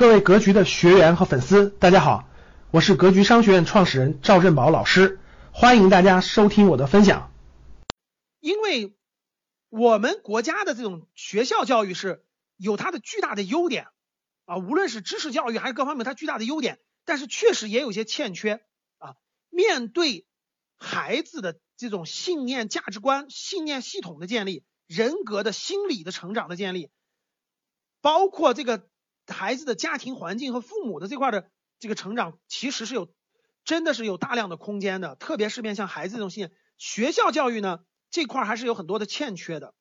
各位格局的学员和粉丝，大家好，我是格局商学院创始人赵振宝老师，欢迎大家收听我的分享。因为我们国家的这种学校教育是有它的巨大的优点啊，无论是知识教育还是各方面，它巨大的优点，但是确实也有些欠缺啊。面对孩子的这种信念、价值观、信念系统的建立，人格的心理的成长的建立，包括这个孩子的家庭环境和父母的这块的这个成长，其实是有真的是有大量的空间的，特别是面向孩子这种信，学校教育呢这块还是有很多的欠缺的。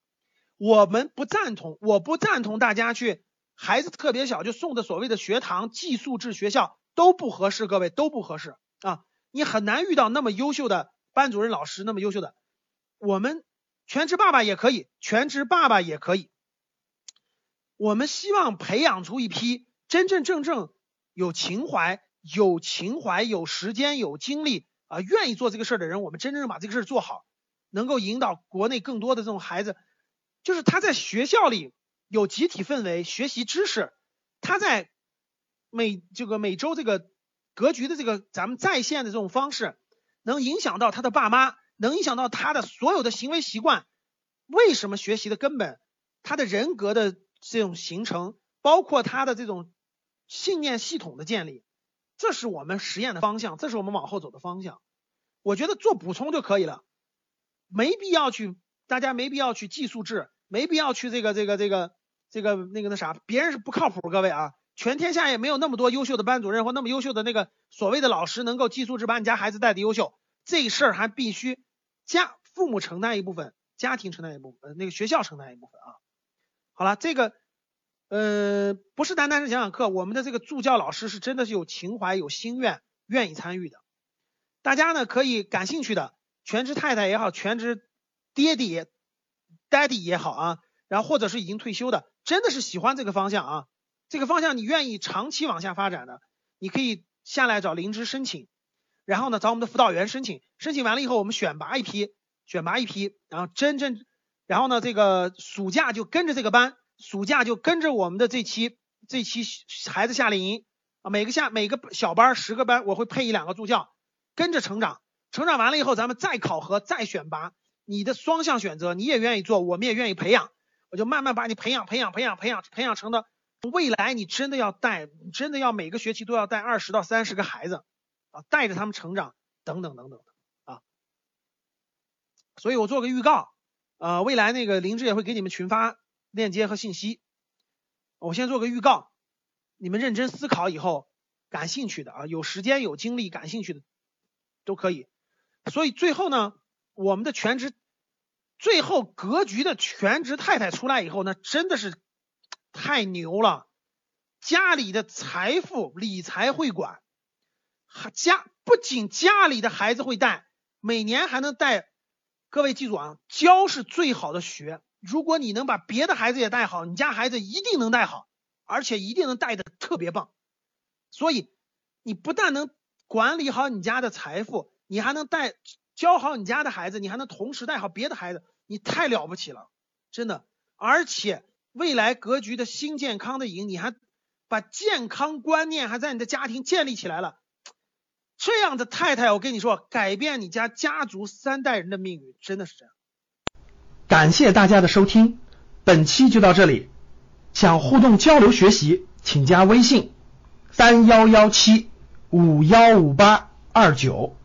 我们不赞同，我不赞同大家去孩子特别小就送的所谓的学堂寄宿制学校都不合适，各位都不合适啊！你很难遇到那么优秀的班主任老师，那么优秀的。我们全职爸爸也可以，全职爸爸也可以。我们希望培养出一批真真正正有情怀、有情怀、有时间、有精力啊，愿意做这个事儿的人。我们真正把这个事儿做好，能够引导国内更多的这种孩子。就是他在学校里有集体氛围，学习知识；他在每这个每周这个格局的这个咱们在线的这种方式，能影响到他的爸妈，能影响到他的所有的行为习惯。为什么学习的根本？他的人格的这种形成，包括他的这种信念系统的建立，这是我们实验的方向，这是我们往后走的方向。我觉得做补充就可以了，没必要去。大家没必要去寄宿制，没必要去这个这个这个这个那个那啥，别人是不靠谱，各位啊，全天下也没有那么多优秀的班主任或那么优秀的那个所谓的老师能够寄宿制把你家孩子带的优秀，这事儿还必须家父母承担一部分，家庭承担一部分，那个学校承担一部分啊。好了，这个呃不是单单是讲讲课，我们的这个助教老师是真的是有情怀、有心愿、愿意参与的。大家呢可以感兴趣的，全职太太也好，全职。爹地、daddy 也好啊，然后或者是已经退休的，真的是喜欢这个方向啊，这个方向你愿意长期往下发展的，你可以下来找灵芝申请，然后呢找我们的辅导员申请，申请完了以后我们选拔一批，选拔一批，然后真正，然后呢这个暑假就跟着这个班，暑假就跟着我们的这期这期孩子夏令营啊，每个夏每个小班十个班，我会配一两个助教，跟着成长，成长完了以后咱们再考核再选拔。你的双向选择，你也愿意做，我们也愿意培养，我就慢慢把你培养、培养、培养、培养、培养成的未来，你真的要带，真的要每个学期都要带二十到三十个孩子啊，带着他们成长，等等等等的啊。所以我做个预告，呃，未来那个林芝也会给你们群发链接和信息。我先做个预告，你们认真思考以后，感兴趣的啊，有时间有精力感兴趣的都可以。所以最后呢。我们的全职，最后格局的全职太太出来以后，那真的是太牛了。家里的财富理财会管，家不仅家里的孩子会带，每年还能带。各位记住啊，教是最好的学。如果你能把别的孩子也带好，你家孩子一定能带好，而且一定能带的特别棒。所以你不但能管理好你家的财富，你还能带。教好你家的孩子，你还能同时带好别的孩子，你太了不起了，真的。而且未来格局的新健康的营，你还把健康观念还在你的家庭建立起来了，这样的太太，我跟你说，改变你家家族三代人的命运，真的是这样。感谢大家的收听，本期就到这里。想互动交流学习，请加微信三幺幺七五幺五八二九。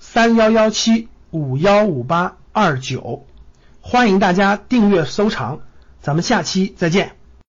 三幺幺七五幺五八二九，欢迎大家订阅收藏，咱们下期再见。